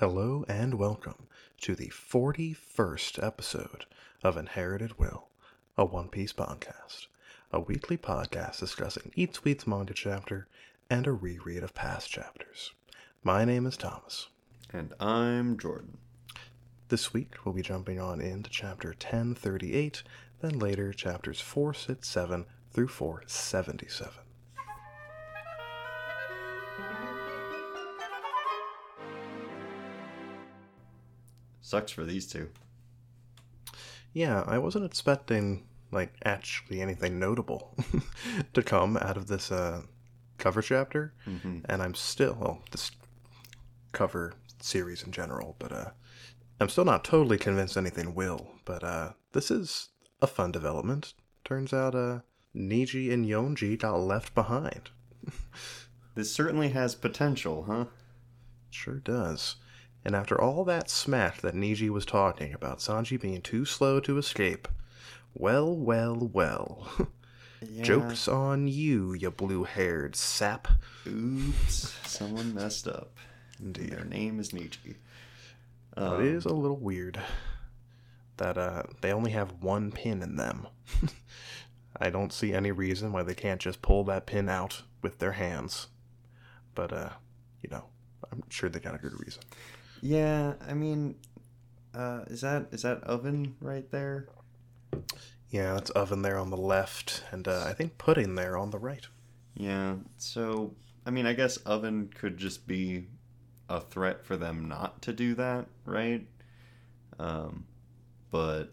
Hello and welcome to the 41st episode of Inherited Will, a One Piece podcast, a weekly podcast discussing each week's manga chapter and a reread of past chapters. My name is Thomas. And I'm Jordan. This week we'll be jumping on into chapter 1038, then later chapters 467 through 477. Sucks for these two. Yeah, I wasn't expecting like actually anything notable to come out of this uh, cover chapter, Mm-hmm. and I'm still well this cover series in general, but uh, I'm still not totally convinced anything will. But uh, this is a fun development. Turns out, uh, Niji and Yonji got left behind. This certainly has potential, huh? Sure does. And after all that smack that Niji was talking about Sanji being too slow to escape, well, well, well. Yeah. Joke's on you, you blue haired sap. Oops. Someone messed up. Indeed. Their name is Nietzsche. But it is a little weird that uh, they only have one pin in them. I don't see any reason why they can't just pull that pin out with their hands. But, uh, you know, I'm sure they got a good reason. Yeah, I mean, uh, is that is that oven right there? Yeah, that's oven there on the left, and uh, I think pudding there on the right. Yeah. So, I mean, I guess oven could just be a threat for them not to do that, right? Um, but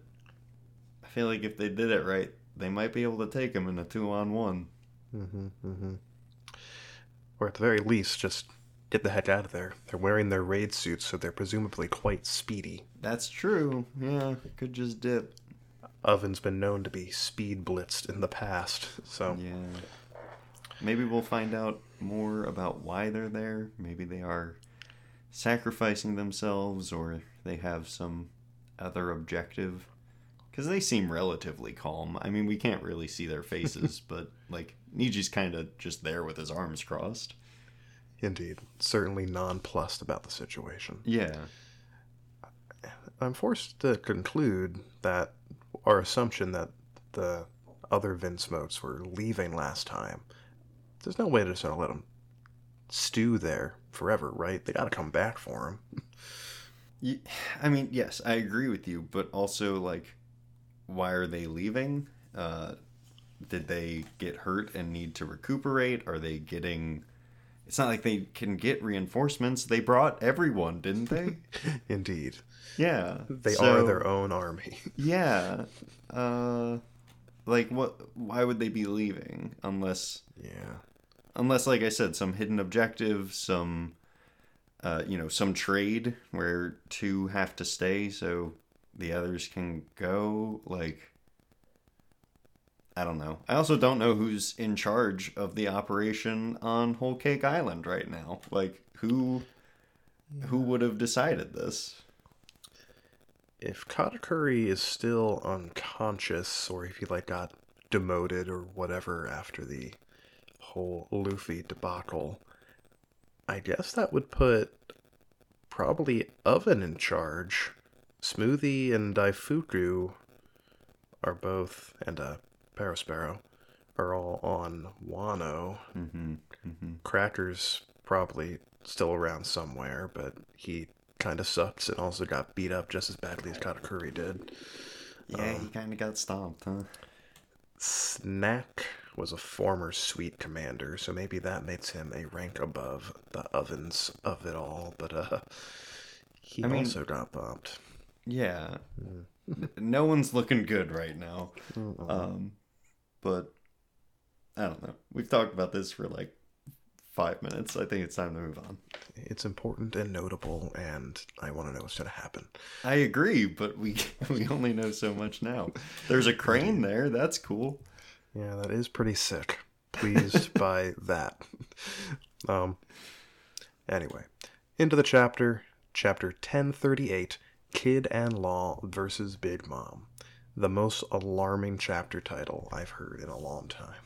I feel like if they did it right, they might be able to take him in a two-on-one. Mm-hmm, mm-hmm. Or at the very least, just get the heck out of there. They're wearing their raid suits, so they're presumably quite speedy. That's true. Yeah, could just dip. Oven's been known to be speed blitzed in the past, so Yeah. Maybe we'll find out more about why they're there. Maybe they are sacrificing themselves or they have some other objective. Because they seem relatively calm. I mean, we can't really see their faces, but, like, Niji's kind of just there with his arms crossed. Indeed, certainly nonplussed about the situation. Yeah. I'm forced to conclude that our assumption that the other Vinsmokes were leaving last time, there's no way to sort of let them stew there forever, right? They gotta come back for him. I mean, yes, I agree with you, but also, like, why are they leaving? Uh, did they get hurt and need to recuperate? Are they getting. It's not like they can get reinforcements. They brought everyone, didn't they? Indeed. yeah. They So, are their own army. Yeah. Uh, like, what. Why would they be leaving? Unless. yeah. Unless, like I said, some hidden objective, some. Uh, you know, some trade where two have to stay so the others can go. Like, I don't know. I also don't know who's in charge of the operation on Whole Cake Island right now. Like, who, who would have decided this? If Katakuri is still unconscious, or if he like got demoted or whatever after the whole Luffy debacle, I guess that would put probably Oven in charge. Smoothie and Daifuku are both, and uh, Perospero are all on Wano. Mm-hmm. Mm-hmm. Cracker's probably still around somewhere, but he kind of sucks and also got beat up just as badly as Katakuri did. Yeah, he kind of got stomped, huh? Snack was a former sweet commander, so maybe that makes him a rank above the ovens of it all, but uh he I mean- also got bumped. Yeah. no one's looking good right now. Um, but I don't know. We've talked about this for like five minutes. I think it's time to move on. It's important and notable, and I want to know what's going to happen. I agree, but we we only know so much now. There's a crane there. That's cool. Yeah, that is pretty sick. Pleased by that. Um. Anyway, into the chapter, chapter 1038 Kid and Law versus Big Mom. The most alarming chapter title I've heard in a long time.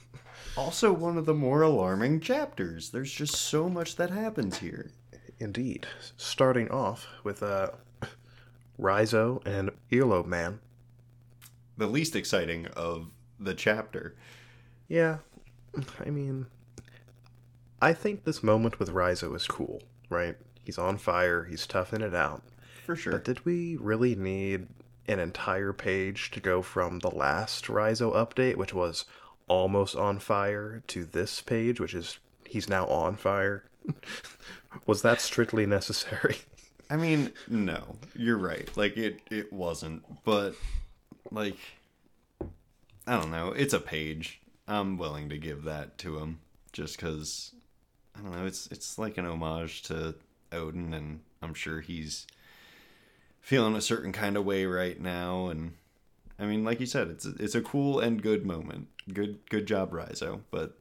Also, one of the more alarming chapters. There's just so much that happens here. Indeed. Starting off with uh, Raizo and Earlobe Man. The least exciting of the chapter. Yeah, I mean, I think this moment with Raizo is cool, right? He's on fire, he's toughing it out. For sure. But did we really need an entire page to go from the last Raizo update, which was almost on fire, to this page, which is he's now on fire? was that strictly necessary? I mean, no, you're right. Like it, it wasn't. But like, I don't know. It's a page. I'm willing to give that to him, just because I don't know. It's it's like an homage to Oden, and I'm sure he's feeling a certain kind of way right now. And I mean, like you said, it's a, it's a cool and good moment. Good good job, Raizo. But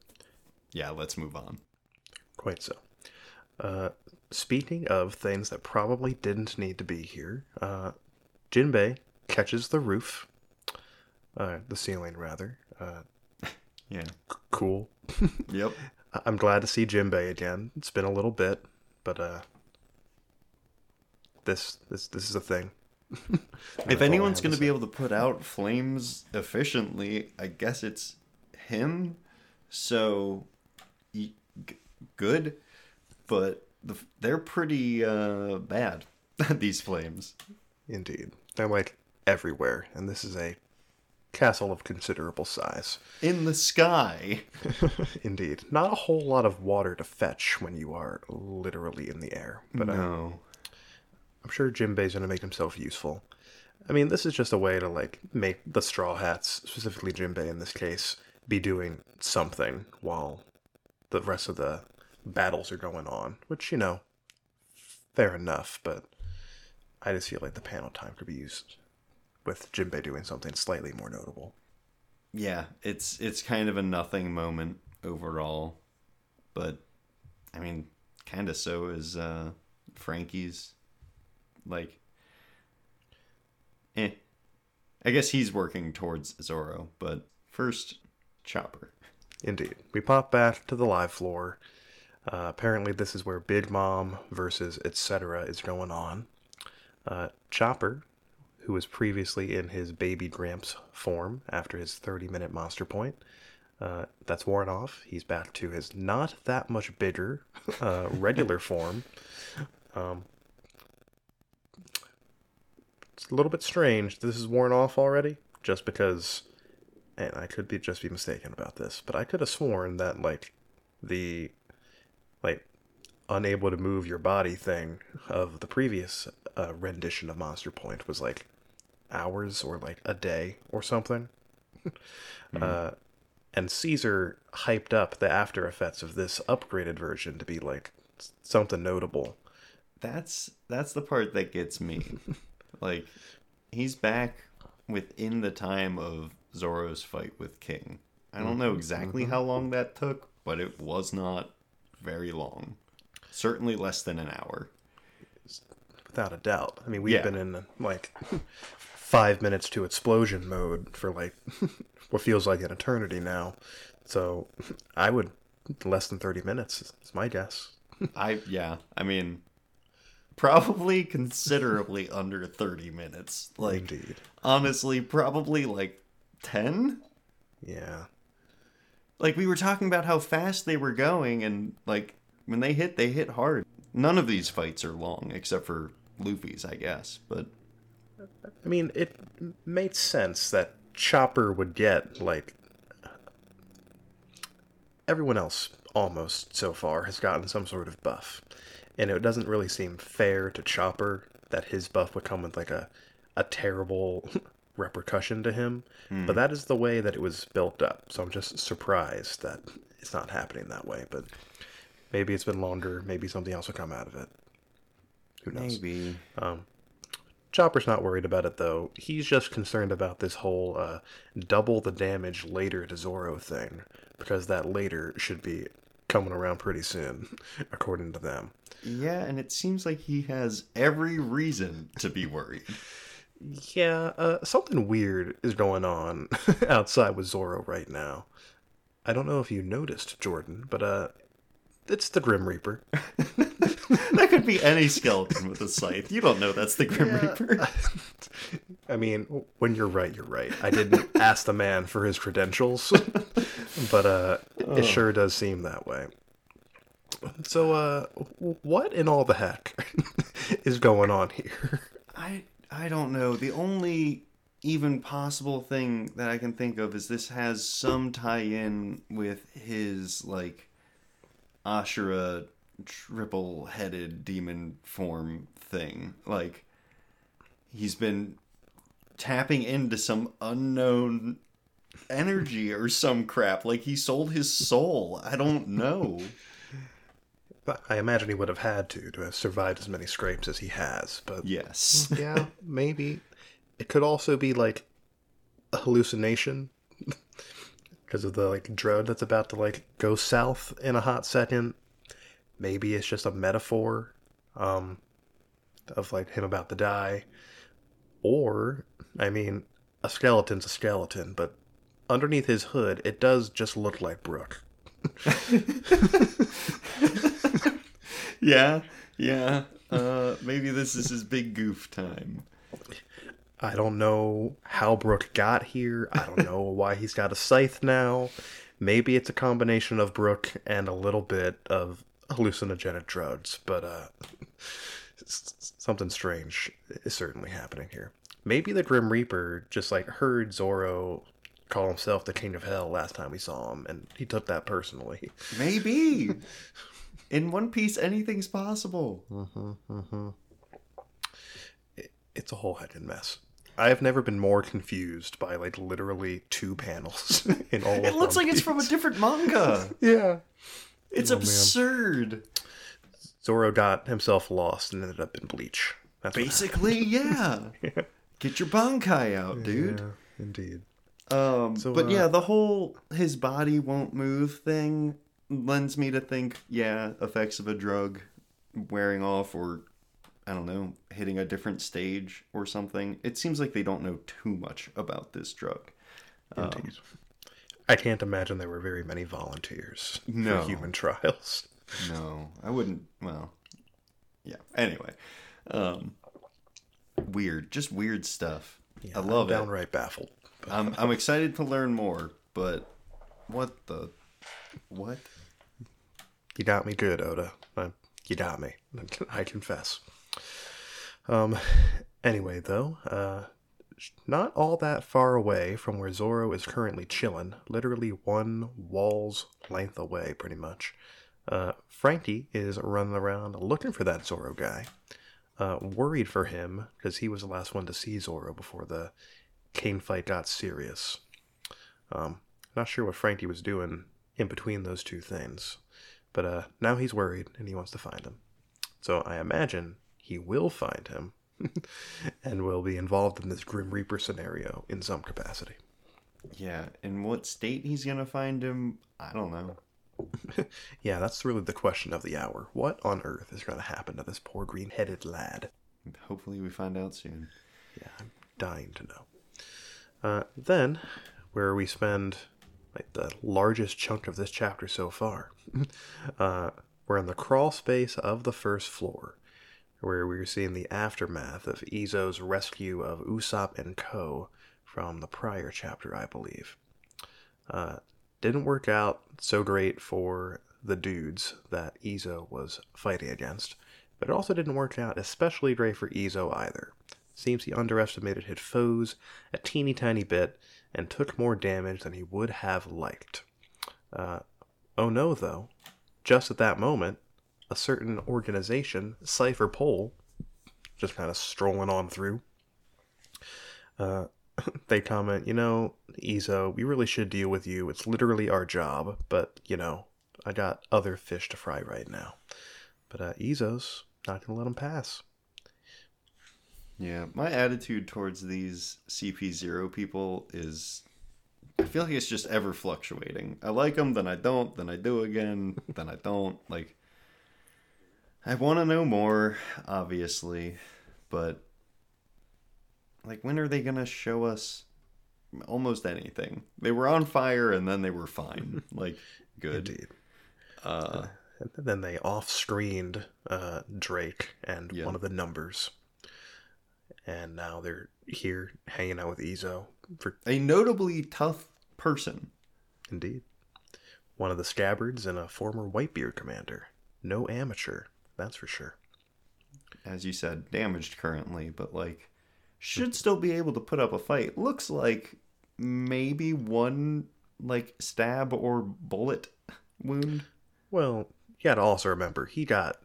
yeah, let's move on. Quite so. Uh, speaking of things that probably didn't need to be here, uh, Jinbei catches the roof, uh, the ceiling rather. Uh, Yeah. c- cool. Yep. I'm glad to see Jinbei again. It's been a little bit, but uh, this this this is a thing. if anyone's going to be able to put out flames efficiently, I guess it's him. So, g- good, but the, they're pretty uh, bad. these flames. Indeed, they're like everywhere, and this is a castle of considerable size. in the sky. Indeed, not a whole lot of water to fetch when you are literally in the air, but uh, no. I'm sure Jinbei's gonna make himself useful. I mean, this is just a way to like make the Straw Hats, specifically Jinbei in this case, be doing something while the rest of the battles are going on. Which you know, fair enough. But I just feel like the panel time could be used with Jinbei doing something slightly more notable. Yeah, it's it's kind of a nothing moment overall, but I mean, kind of so is uh, Frankie's. Like, eh. I guess he's working towards Zoro, but first, Chopper. Indeed. We pop back to the live floor. Uh, apparently, this is where Big Mom versus etc. is going on. Uh, Chopper, who was previously in his baby Gramps form after his 30 minute monster point, uh, that's worn off. He's back to his not that much bigger uh, regular form. Um, a little bit strange. This is worn off already, just because and I could be just be mistaken about this, but I could have sworn that like the like unable to move your body thing of the previous uh, rendition of Monster Point was like hours or like a day or something. uh, and Caesar hyped up the after effects of this upgraded version to be like something notable. That's that's the part that gets me. like, he's back within the time of Zoro's fight with King. I don't know mm-hmm. exactly mm-hmm. how long that took, but it was not very long. Certainly less than an hour. without a doubt. I mean, we've Yeah. been in like five minutes to explosion mode for like what feels like an eternity now. So I would less than thirty minutes is is my guess. I yeah, I mean probably considerably under 30 minutes. Like Indeed, honestly, probably like 10? yeah, Like we were talking about how fast they were going and like when they hit, they hit hard. None of these fights are long except for Luffy's, I guess, but I mean, it made sense that Chopper would get like everyone else almost so far has gotten some sort of buff, and it doesn't really seem fair to Chopper that his buff would come with like a a terrible repercussion to him. But that is the way that it was built up. So I'm just surprised that it's not happening that way. But maybe it's been longer. Maybe something else will come out of it. Who knows? maybe Chopper's not worried about it though. He's just concerned about this whole uh, double the damage later to Zoro thing because that later should be coming around pretty soon, according to them. Yeah, and it seems like he has every reason to be worried. Yeah, uh, something weird is going on outside with Zoro right now. I don't know if you noticed, Jordan, but uh, it's the Grim Reaper. that could be any skeleton with a scythe. You don't know that's the Grim Yeah. Reaper. I mean, when you're right, you're right. I didn't ask the man for his credentials, but uh, it sure does seem that way. So, uh, what in all the heck is going on here? I I don't know. The only even possible thing that I can think of is this has some tie-in with his like Ashura triple-headed demon form thing. Like he's been tapping into some unknown energy or some crap. Like he sold his soul. I don't know. I imagine he would have had to to have survived as many scrapes as he has, but Yes. yeah, maybe it could also be like a hallucination because of the like drone that's about to like go south in a hot second. Maybe it's just a metaphor um, of like him about to die, or I mean, a skeleton's a skeleton, but underneath his hood, it does just look like Brooke. yeah. Yeah. Uh, maybe this is his big goof time. I don't know how Brooke got here. I don't know why he's got a scythe now. Maybe it's a combination of Brooke and a little bit of hallucinogenic drugs, but uh, something strange is certainly happening here. Maybe the Grim Reaper just like heard Zoro call himself the King of Hell last time we saw him, and he took that personally. Maybe. In One Piece, anything's possible. It's a whole heckin' mess. I have never been more confused by like literally two panels in all. It looks like it's from a different manga. yeah. It's Oh, man. absurd. Zoro got himself lost and ended up in Bleach. That's Basically, yeah. happened. Get your Bankai out, dude. Yeah, indeed. Um, So, but uh, yeah, the whole his body won't move thing lends me to think, yeah, effects of a drug wearing off or I don't know, hitting a different stage or something. It seems like they don't know too much about this drug. Indeed. I can't imagine there were very many volunteers No. for human trials. No, I wouldn't. Well, yeah. Anyway, um, weird, just weird stuff. Yeah, I love I'm it. downright baffled. I'm I'm excited to learn more, but what the what? you got me good, Oda. You got me. I confess. Um. Anyway, though, uh, not all that far away from where Zoro is currently chilling, literally one wall's length away, pretty much. Uh, Frankie is running around looking for that Zoro guy, uh, worried for him because he was the last one to see Zoro before the Kane fight got serious. Um, not sure what Frankie was doing in between those two things, but uh, now he's worried and he wants to find him. So I imagine he will find him and will be involved in this Grim Reaper scenario in some capacity. Yeah, in what state he's gonna find him? I don't know. Yeah, that's really the question of the hour. What on earth is going to happen to this poor green headed lad? Hopefully, we find out soon. Yeah, I'm dying to know. Uh, then, where we spend like the largest chunk of this chapter so far, uh, we're in the crawl space of the first floor, where we're seeing the aftermath of Izo's rescue of Usopp and Co. from the prior chapter, I believe. Uh, didn't work out so great for the dudes that Izo was fighting against, but it also didn't work out especially great for Izo either. Seems he underestimated his foes a teeny tiny bit and took more damage than he would have liked. Uh, oh no, though. Just at that moment, a certain organization, Cypher Pole, just kind of strolling on through, uh, they comment, you know, Izo, we really should deal with you. It's literally our job, but, you know, I got other fish to fry right now. But uh, not going to let him pass. Yeah, my attitude towards these CP0 people is I feel like it's just ever fluctuating. I like them, then I don't, then I do again, then I don't. Like, I want to know more, obviously, but like, when are they going to show us almost anything? They were on fire and then they were fine. Like, good. Indeed. Uh, And then they off-screened uh, Drake and Yeah. one of the numbers, and now they're here hanging out with Izo for A notably tough person. indeed one of the scabbards and a former Whitebeard commander. No amateur, that's for sure. as you said, damaged currently, but like should still be able to put up a fight. Looks like maybe one like stab or bullet wound. Well, you gotta also remember he got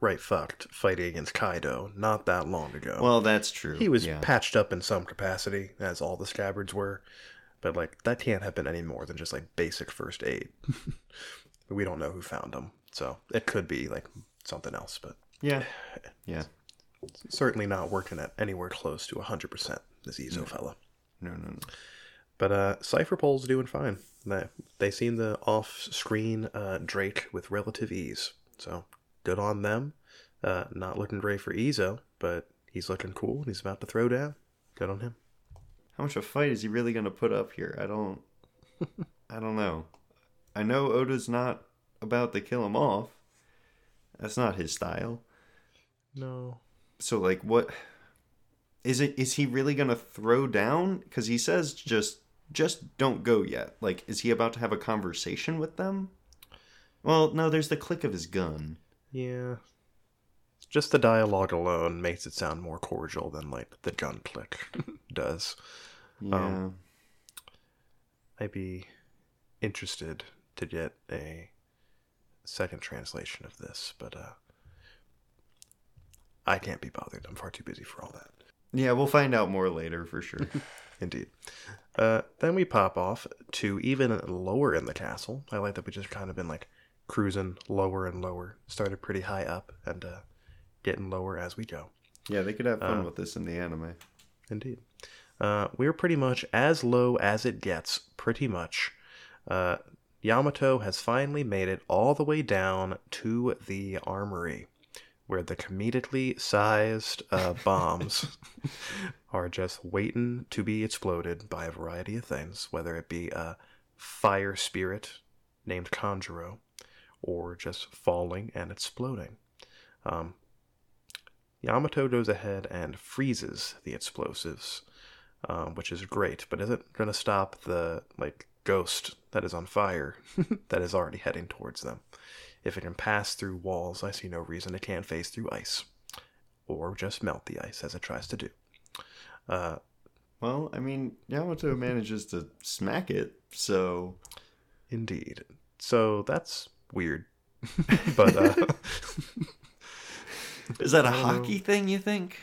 right fucked fighting against Kaido not that long ago. Well, that's true. he was yeah. patched up in some capacity, as all the scabbards were, but like that can't have been any more than just like basic first aid. we don't know who found him, so it could be like something else, but yeah. Yeah. certainly not working at anywhere close to 100%, this Izo fella. No, no, no. But uh, Cypherpole's doing fine. They, they seem to off-screen uh, Drake with relative ease. So good on them. Uh, not looking great for Izo, but he's looking cool and he's about to throw down. Good on him. How much of a fight is he really going to put up here? I don't I don't know. I know Oda's not about to kill him off. That's not his style. No. So like what is it is he really going to throw down cuz he says just just don't go yet. Like is he about to have a conversation with them? Well, no, there's the click of his gun. Yeah. Just the dialogue alone makes it sound more cordial than like the gun click does. Yeah. Um, I'd be interested to get a second translation of this, but uh, I can't be bothered. I'm far too busy for all that. yeah, we'll find out more later for sure. Indeed. Uh, then we pop off to even lower in the castle. I like that we just kind of been like cruising lower and lower. Started pretty high up and uh, getting lower as we go. yeah, they could have fun Uh, with this in the anime. Indeed. Uh, we're pretty much as low as it gets, pretty much. Uh, Yamato has finally made it all the way down to the armory, where the comedically sized uh, bombs are just waiting to be exploded by a variety of things, whether it be a fire spirit named Kanjuro, or just falling and exploding. Um, Yamato goes ahead and freezes the explosives, um, which is great, but isn't going to stop the like ghost that is on fire that is already heading towards them. If it can pass through walls, I see no reason it can't phase through ice, or just melt the ice as it tries to do. Uh, Well, I mean, Yamato manages to smack it, so indeed. So that's weird, but uh, is that a hockey thing? You think?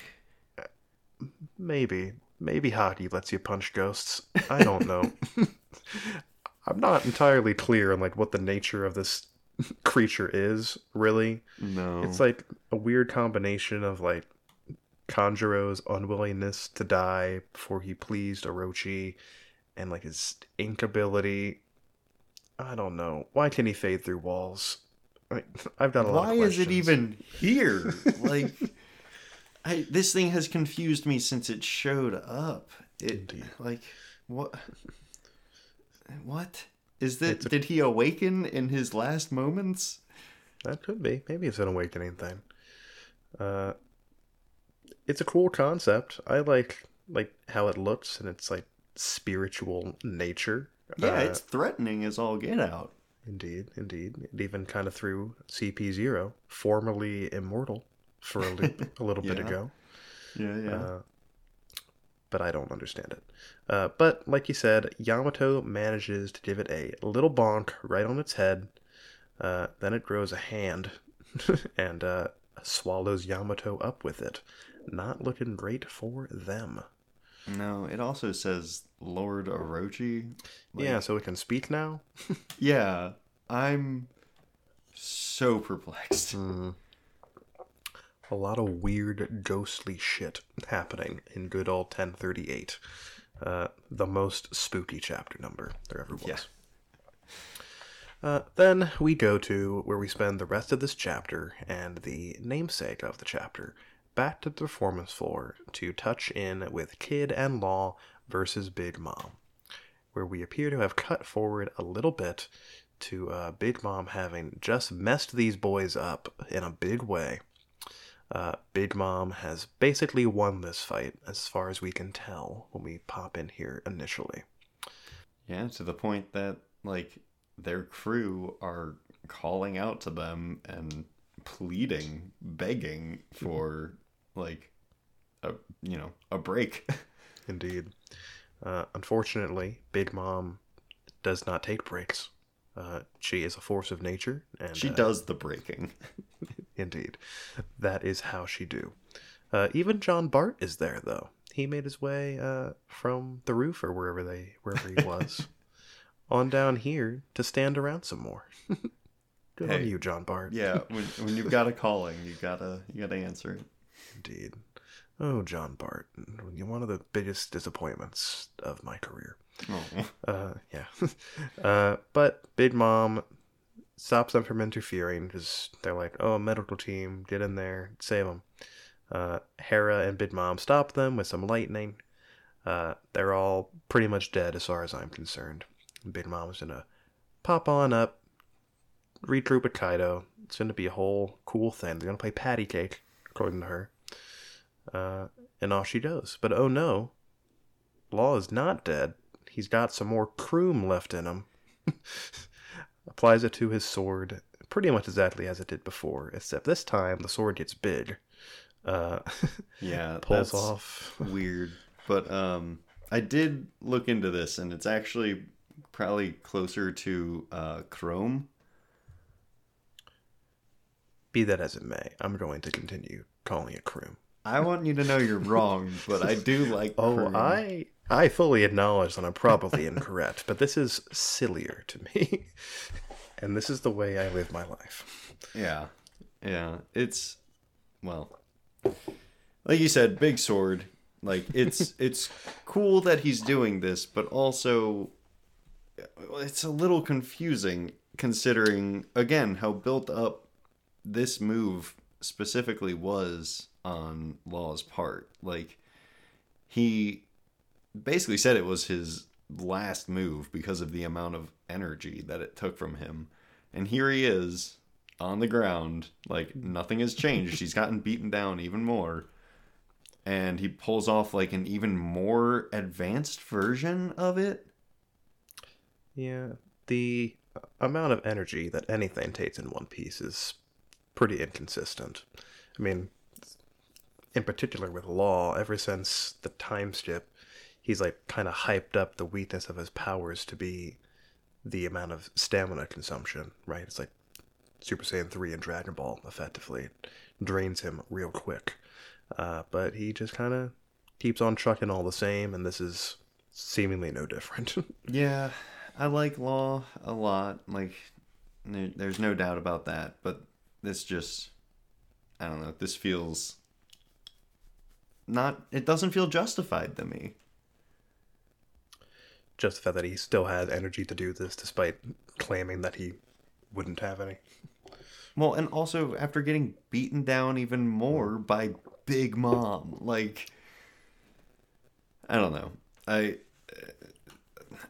Maybe. Maybe hockey lets you punch ghosts. I don't know. I'm not entirely clear on like what the nature of this creature is, really. No, It's like a weird combination of like Kanjuro's unwillingness to die before he pleased Orochi and like his ink ability. I don't know. Why can he fade through walls? I, I've got a lot why is it even here? like, I this thing has confused me since it showed up. It Indeed. like what? What is that? A- Did he awaken in his last moments? That could be. Maybe it's an awakening thing. Uh, it's a cool concept. I like like how it looks and its like spiritual nature. Yeah, Uh, it's threatening as all get out. indeed, indeed. It even kind of threw CP Zero, formerly immortal, for a loop a little bit ago. Yeah, yeah. Uh, but I don't understand it. Uh, but like you said, Yamato manages to give it a little bonk right on its head. Uh, then it grows a hand and uh, swallows Yamato up with it. Not looking great for them. No, it also says Lord Orochi. Like, yeah, so it can speak now. Yeah, I'm so perplexed. Hmm. A lot of weird, ghostly shit happening in good old 1038. Uh, the most spooky chapter number there ever was. Yeah. Uh, then we go to where we spend the rest of this chapter and the namesake of the chapter back to the performance floor to touch in with Kid and Law versus Big Mom, where we appear to have cut forward a little bit to uh, Big Mom having just messed these boys up in a big way. Uh, Big Mom has basically won this fight, as far as we can tell when we pop in here initially. Yeah, to the point that like their crew are calling out to them and pleading, begging for like a you know a break. Indeed. Uh, unfortunately, Big Mom does not take breaks. Uh, she is a force of nature, and she uh, does the breaking. Indeed, that is how she do. Uh, even Jean Bart is there, though. He made his way uh, from the roof or wherever they wherever he was on down here to stand around some more. Good on you, Jean Bart. Yeah, when when you've got a calling, you gotta you gotta answer it. Indeed. Oh, Jean Bart, you're one of the biggest disappointments of my career. Oh. Uh, yeah. uh, but Big Mom stops them from interfering because they're like, "Oh, medical team, get in there, save them." Uh, Hera and Big Mom stop them with some lightning. Uh, they're all pretty much dead as far as I'm concerned. Big Mom's gonna pop on up, regroup with Kaido. It's gonna be a whole cool thing. They're gonna play patty cake, according to her. Uh, and off she goes. But oh no, Law is not dead. He's got some more croom left in him. Applies it to his sword, pretty much exactly as it did before, except this time the sword gets big. Uh, Yeah, pulls off. weird. But um, I did look into this, and it's actually probably closer to uh, Chrome. Be that as it may, I'm going to continue calling it croom. I want you to know you're wrong, but I do like. Oh. I I fully acknowledge that I'm probably incorrect, but this is sillier to me, and this is the way I live my life. Yeah, yeah. It's well, like you said, big sword. Like it's it's cool that he's doing this, but also it's a little confusing considering again how built up this move specifically was on Law's part. Like he basically said it was his last move because of the amount of energy that it took from him. And here he is on the ground, like nothing has changed. He's gotten beaten down even more. And he pulls off like an even more advanced version of it. Yeah, the amount of energy that anything takes in One Piece is pretty inconsistent. I mean, in particular with Law, ever since the time skip, he's like kind of hyped up the weakness of his powers to be the amount of stamina consumption, right? It's like Super Saiyan 3 and Dragon Ball, effectively. Drains him real quick. Uh, but he just kind of keeps on trucking all the same, and this is seemingly no different. Yeah, I like Law a lot. Like, there's no doubt about that. But this just, I don't know. This feels not. It doesn't feel justified to me. just the fact that he still has energy to do this despite claiming that he wouldn't have any. Well, and also after getting beaten down even more by Big Mom, like I don't know. I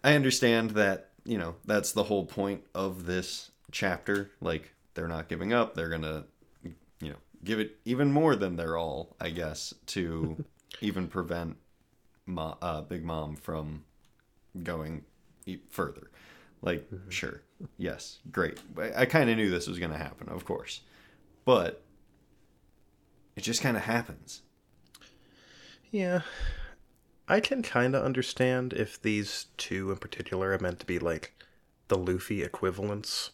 I understand that, you know, that's the whole point of this chapter. Like they're not giving up. They're going to give it even more than their all, I guess, to even prevent Mo- uh, Big Mom from going further. Like, sure, yes, great. I, I kind of knew this was going to happen, of course, but it just kind of happens. Yeah. I can kind of understand if these two in particular are meant to be like the Luffy equivalents.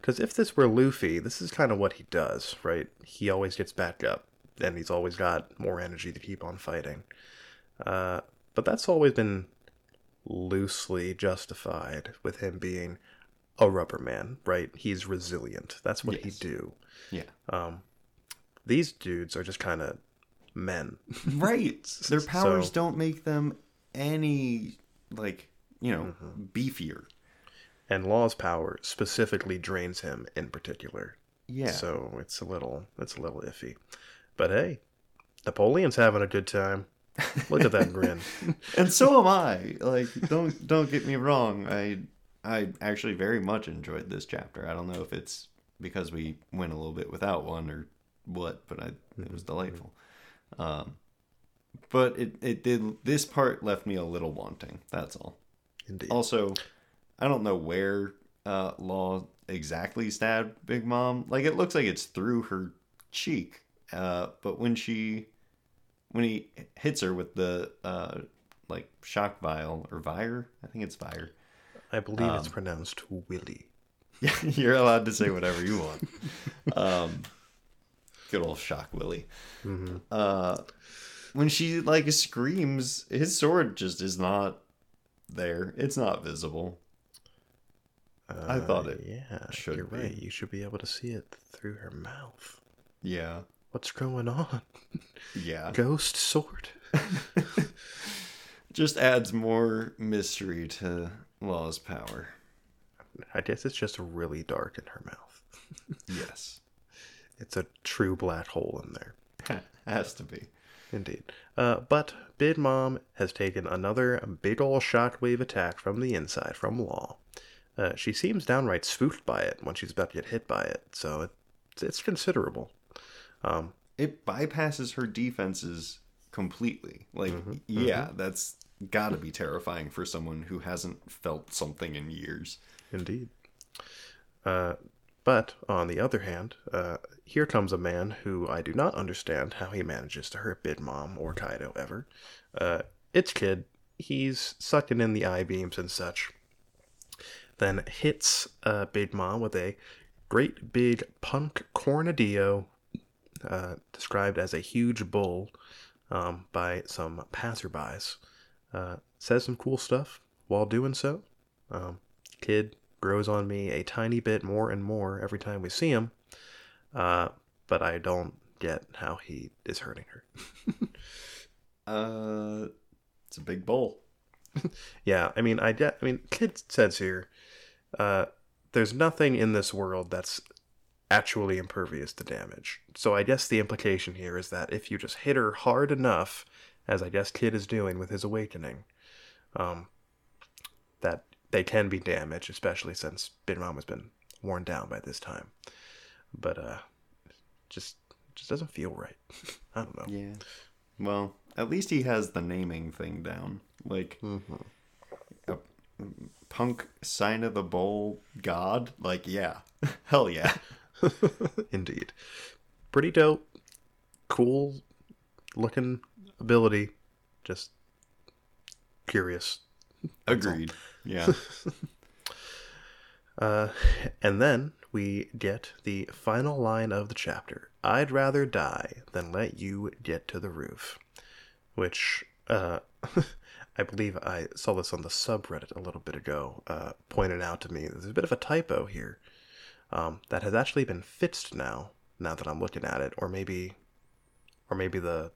Because if this were Luffy, this is kind of what he does, right? He always gets back up, and he's always got more energy to keep on fighting. Uh, but that's always been loosely justified with him being a rubber man, right? He's resilient. That's what Yes. he do. Yeah, Um, these dudes are just kind of men. right. Their powers So- don't make them any like you know beefier. And Law's power specifically drains him in particular. Yeah. So it's a little it's a little iffy. But hey, Napoleon's having a good time. Look at that grin. and so am I. Like, don't don't get me wrong. I I actually very much enjoyed this chapter. I don't know if it's because we went a little bit without one or what, but I it was delightful. Um, but it it did this part left me a little wanting. That's all. Indeed. Also, I don't know where uh, Law exactly stabbed Big Mom. Like it looks like it's through her cheek. Uh, but when she when he hits her with the uh, like shock vial or vire, I think it's vire. I believe it's um, pronounced Willy. You're allowed to say whatever you want. Um, good old shock Willie. hmm Uh, when she like screams, his sword just is not there. It's not visible. I thought it yeah, should you're be. right. You should be able to see it through her mouth. Yeah, What's going on? yeah. Ghost sword. just adds more mystery to Law's power. I guess it's just really dark in her mouth. Yes, It's a true black hole in there. has to be. Indeed. Uh, but Big Mom has taken another big ol' shockwave attack from the inside, from Law. Uh, she seems downright spooked by it when she's about to get hit by it, so it, it's considerable. Um, It bypasses her defenses completely. Like, Mhm, yeah, that's got to be terrifying for someone who hasn't felt something in years. Indeed. Uh, but on the other hand, uh, here comes a man who I do not understand how he manages to hurt Big Mom or Kaido ever. Uh, it's Kid. He's sucking in the eye beams and such. Then hits uh, Big Mom with a great big punk cornadillo, uh, described as a huge bull um, by some passerbys. Uh, says some cool stuff while doing so. Um, kid grows on me a tiny bit more and more every time we see him, uh, but I don't get how he is hurting her. Uh, it's a big bull. Yeah, I mean, I get. I mean, kid says here, uh, there's nothing in this world that's actually impervious to damage. So I guess the implication here is that if you just hit her hard enough, as I guess Kid is doing with his awakening, um, that they can be damaged, especially since Big Mom has been worn down by this time. But uh, just just doesn't feel right. I don't know. Yeah. Well, at least he has the naming thing down. Like, hmm punk sign of the bowl god. Like, yeah. Hell yeah. Indeed. Pretty dope. Cool looking ability. Just curious. That's all. Agreed. Yeah. Uh, and then we get the final line of the chapter I'd rather die than let you get to the roof. Which, uh, I believe I saw this on the subreddit a little bit ago, uh, pointed out to me there's a bit of a typo here um, that has actually been fixed now, now that I'm looking at it, or maybe, or maybe the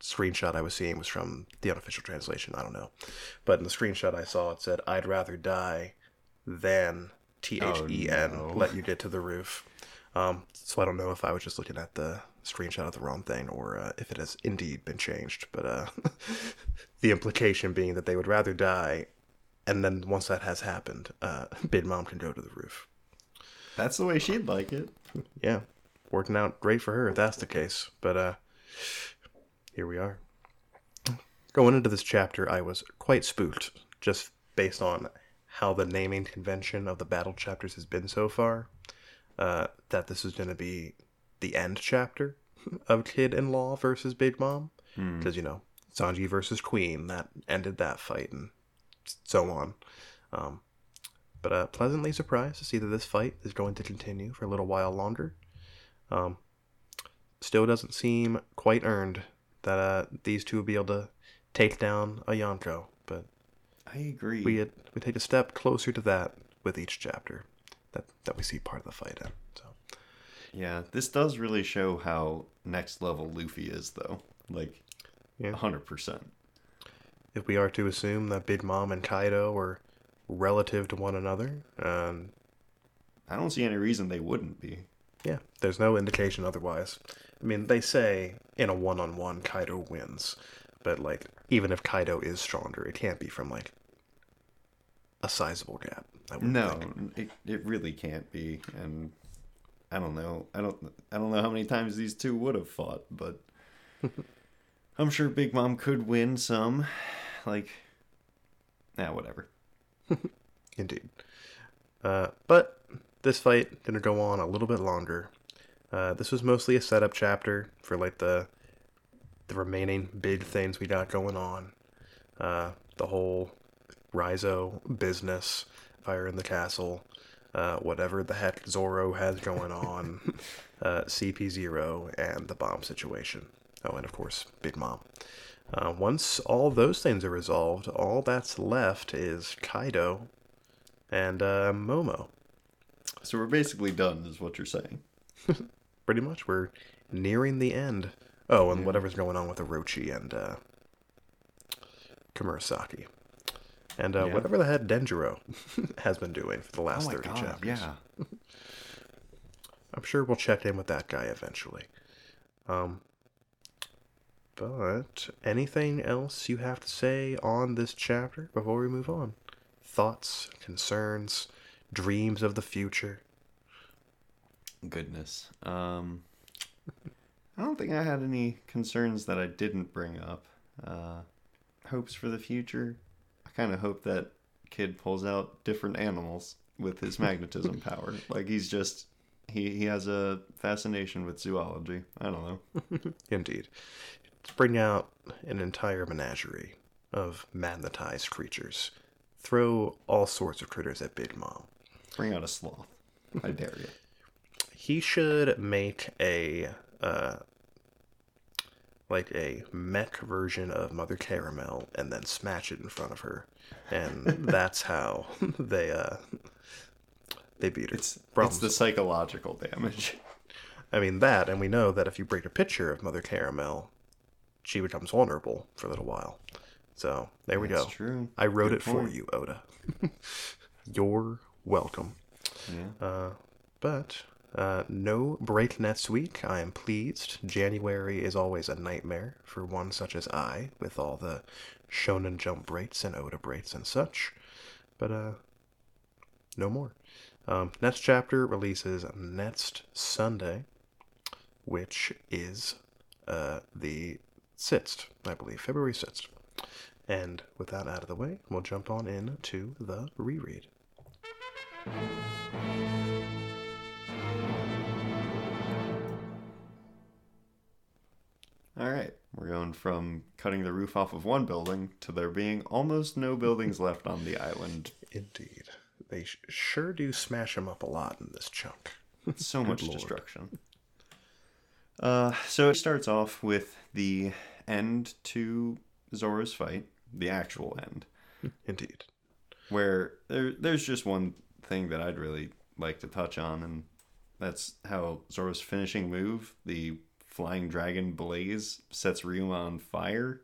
screenshot I was seeing was from the unofficial translation. I don't know, but in the screenshot I saw it said "I'd rather die than T H E N no. let you get to the roof." Um, so I don't know if I was just looking at the screenshot of the wrong thing or uh, if it has indeed been changed. But uh, the implication being that they would rather die, and then once that has happened, uh, Big Mom can go to the roof. That's the way she'd like it. Yeah, working out great for her if that's the case. But uh, here we are. Going into this chapter, I was quite spooked, just based on how the naming convention of the battle chapters has been so far. Uh, that this is going to be the end chapter of Kid and Law versus Big Mom, Hmm. because you know Sanji versus Queen that ended that fight and so on. Um, but uh, pleasantly surprised to see that this fight is going to continue for a little while longer. Um, still doesn't seem quite earned that uh, these two will be able to take down a Yonko, but I agree. we we take a step closer to that with each chapter that that we see part of the fight in. So Yeah, this does really show how next level Luffy is, though. Like, Yeah. 100%. if we are to assume that Big Mom and Kaido are relative to one another, um, I don't see any reason they wouldn't be. Yeah, there's no indication otherwise. I mean, they say in a one-on-one Kaido wins, but like even if Kaido is stronger, it can't be from like a sizable gap. No, think. it, it really can't be, and I don't know. I don't I don't know how many times these two would have fought, but I'm sure Big Mom could win some. Like, yeah, whatever. Indeed. Uh, but this fight gonna go on a little bit longer. Uh, this was mostly a setup chapter for like the the remaining big things we got going on. Uh, the whole Raizo business, in the castle, uh, whatever the heck Zoro has going on, uh, CP0, and the bomb situation. Oh, and of course, Big Mom. Uh, once all those things are resolved, all that's left is Kaido and uh, Momo. So we're basically done, is what you're saying. Pretty much, we're nearing the end. Oh, and whatever's going on with Orochi and uh, Komurasaki. And uh, Yeah. whatever the heck Denjiro has been doing for the last oh my 30 god, chapters. yeah. I'm sure we'll check in with that guy eventually. Um, but anything else you have to say on this chapter before we move on? Thoughts, concerns, dreams of the future? Goodness. Um, I don't think I had any concerns that I didn't bring up. Uh, hopes for the future. I kind of hope that kid pulls out different animals with his magnetism power. Like he's just he he has a fascination with zoology. I don't know. Indeed. Bring out an entire menagerie of magnetized creatures. Throw all sorts of critters at Big Mom. Bring out a sloth. I dare you. He should make a uh like a mech version of Mother Carmel and then smash it in front of her. And that's how they uh they beat her. It's it's the psychological damage. I mean that, and we know that if you break a picture of Mother Carmel, she becomes vulnerable for a little while. So there we That's go. true. I wrote Good it for you, Oda. You're welcome. Yeah. Uh, but uh, no break next week. I am pleased. January is always a nightmare for one such as I, with all the Shonen Jump breaks and Oda breaks and such. But uh, no more. Um, next chapter releases next Sunday, which is uh, the 6th, I believe, February 6th. And with that out of the way, we'll jump on in to the reread. All right. We're going from cutting the roof off of one building to there being almost no buildings left on the island. Indeed. They sh- sure do smash them up a lot in this chunk. So much Lord. destruction. Uh, so it starts off with the end to Zoro's fight, the actual end, Indeed. where there there's just one thing that I'd really like to touch on, and that's how Zoro's finishing move, the flying dragon blaze, sets Ryuma on fire.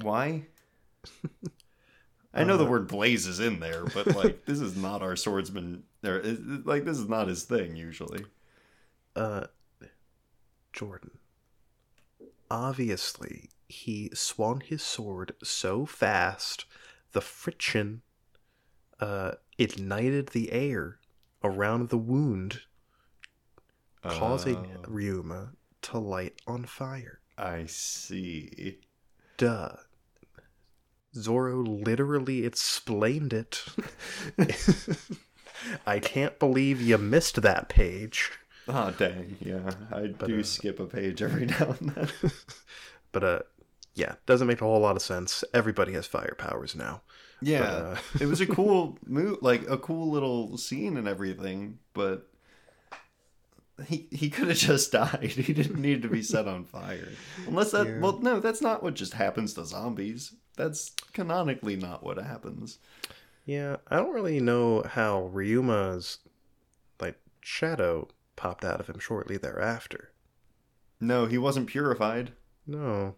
Why? I know the word blaze is in there, but like this is not our swordsman. Or it- like this is not his thing usually. Uh, Jordan. Obviously, he swung his sword so fast, the friction uh, ignited the air around the wound, causing Oh, Ryuma to light on fire. I see. Duh. Zoro literally explained it. I can't believe you missed that page. Oh dang, yeah. I do uh, skip a page every now and then. But uh yeah, doesn't make a whole lot of sense. Everybody has fire powers now. Yeah, uh, it was a cool move, like a cool little scene and everything. But he he could have just died. He didn't need to be set on fire. Unless that, Yeah. well, no, that's not what just happens to zombies. That's canonically not what happens. Yeah, I don't really know how Ryuma's like shadow popped out of him shortly thereafter. No, he wasn't purified. No.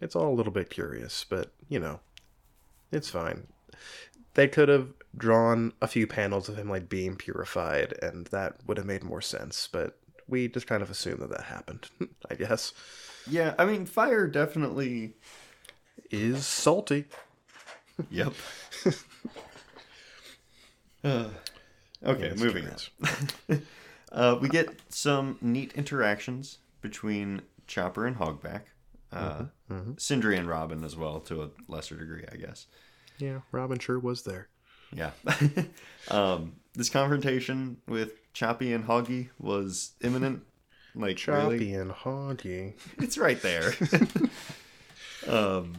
It's all a little bit curious, but you know, it's fine. They could have drawn a few panels of him like being purified, and that would have made more sense. But we just kind of assume that that happened. I guess Yeah, I mean, fire definitely is salty. Yep. Uh, okay, Yes, moving on. uh, we get some neat interactions between Chopper and Hogback. Uh, Cindry and Robin as well, to a lesser degree, I guess. Yeah, Robin sure was there. Yeah. um, this confrontation with Choppy and Hoggy was imminent. Like, Choppy really? and Hoggy. It's right there. um,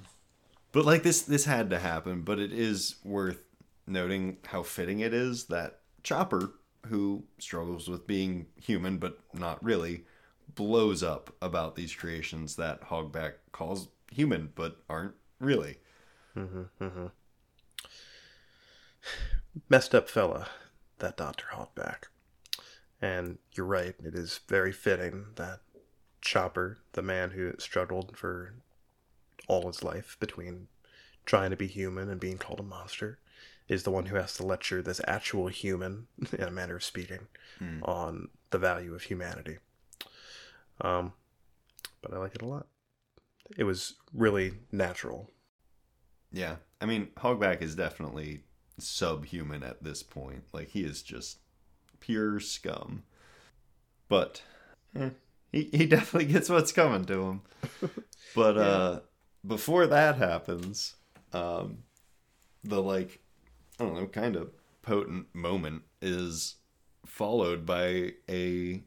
but like this, this had to happen. But it is worth noting how fitting it is that Chopper, who struggles with being human but not really, blows up about these creations that Hogback calls human but aren't really. Messed up fella, that Dr. Hogback. And you're right, it is very fitting that Chopper, the man who struggled for all his life between trying to be human and being called a monster, is the one who has to lecture this actual human, in a manner of speaking, on the value of humanity. Um, but I like it a lot. It was really natural. Yeah, I mean, Hogback is definitely subhuman at this point. Like he is just pure scum. But eh, he he definitely gets what's coming to him. But uh before that happens, um the like I don't know, kind of potent moment is followed by a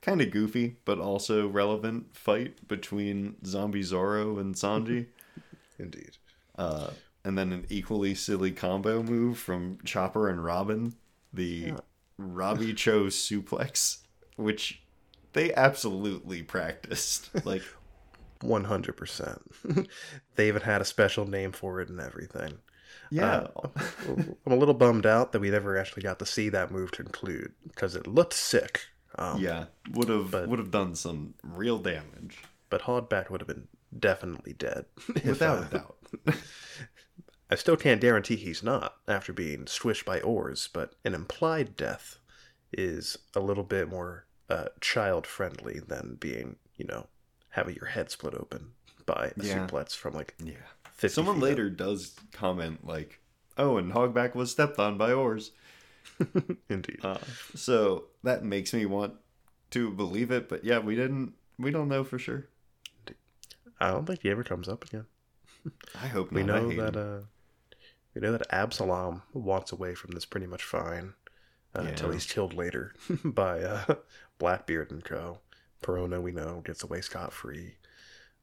kind of goofy but also relevant fight between Zombie Zoro and Sanji. Indeed. Uh, and then an equally silly combo move from Chopper and Robin, the Robbie Cho suplex, which they absolutely practiced. Like, 100%. they even had a special name for it and everything. yeah, I'm a little bummed out that we never actually got to see that move conclude because it looked sick. Um, yeah, would have would have done some real damage But Hogback would have been definitely dead. if, without uh, a doubt. I still can't guarantee he's not after being swished by oars, but an implied death is a little bit more uh, child friendly than being, you know, having your head split open by a Yeah. suplex from like Yeah, 50 someone feet up. later does comment like, "Oh, and Hogback was stepped on by oars." Indeed. Uh, so that makes me want to believe it, but yeah, we didn't. We don't know for sure. I don't think he ever comes up again. I hope We not. I know that uh, we know that Absalom walks away from this pretty much fine uh, until he's killed later by uh, Blackbeard and Co. Perona, we know, gets away scot free.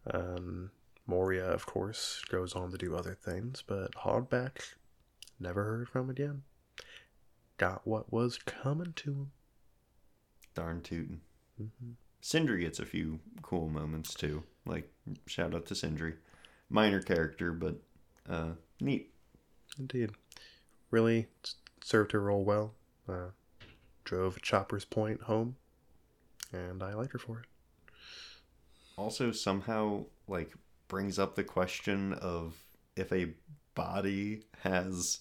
Um, Moria, of course, goes on to do other things, but Hogback never heard from again. Got what was coming to him. Darn tootin'. Mm-hmm. Cindry gets a few cool moments too. Like shout out to Cindry, minor character but uh, neat. Indeed. Really served her role well. Uh, drove Chopper's Point home, and I like her for it. Also somehow like brings up the question of if a body has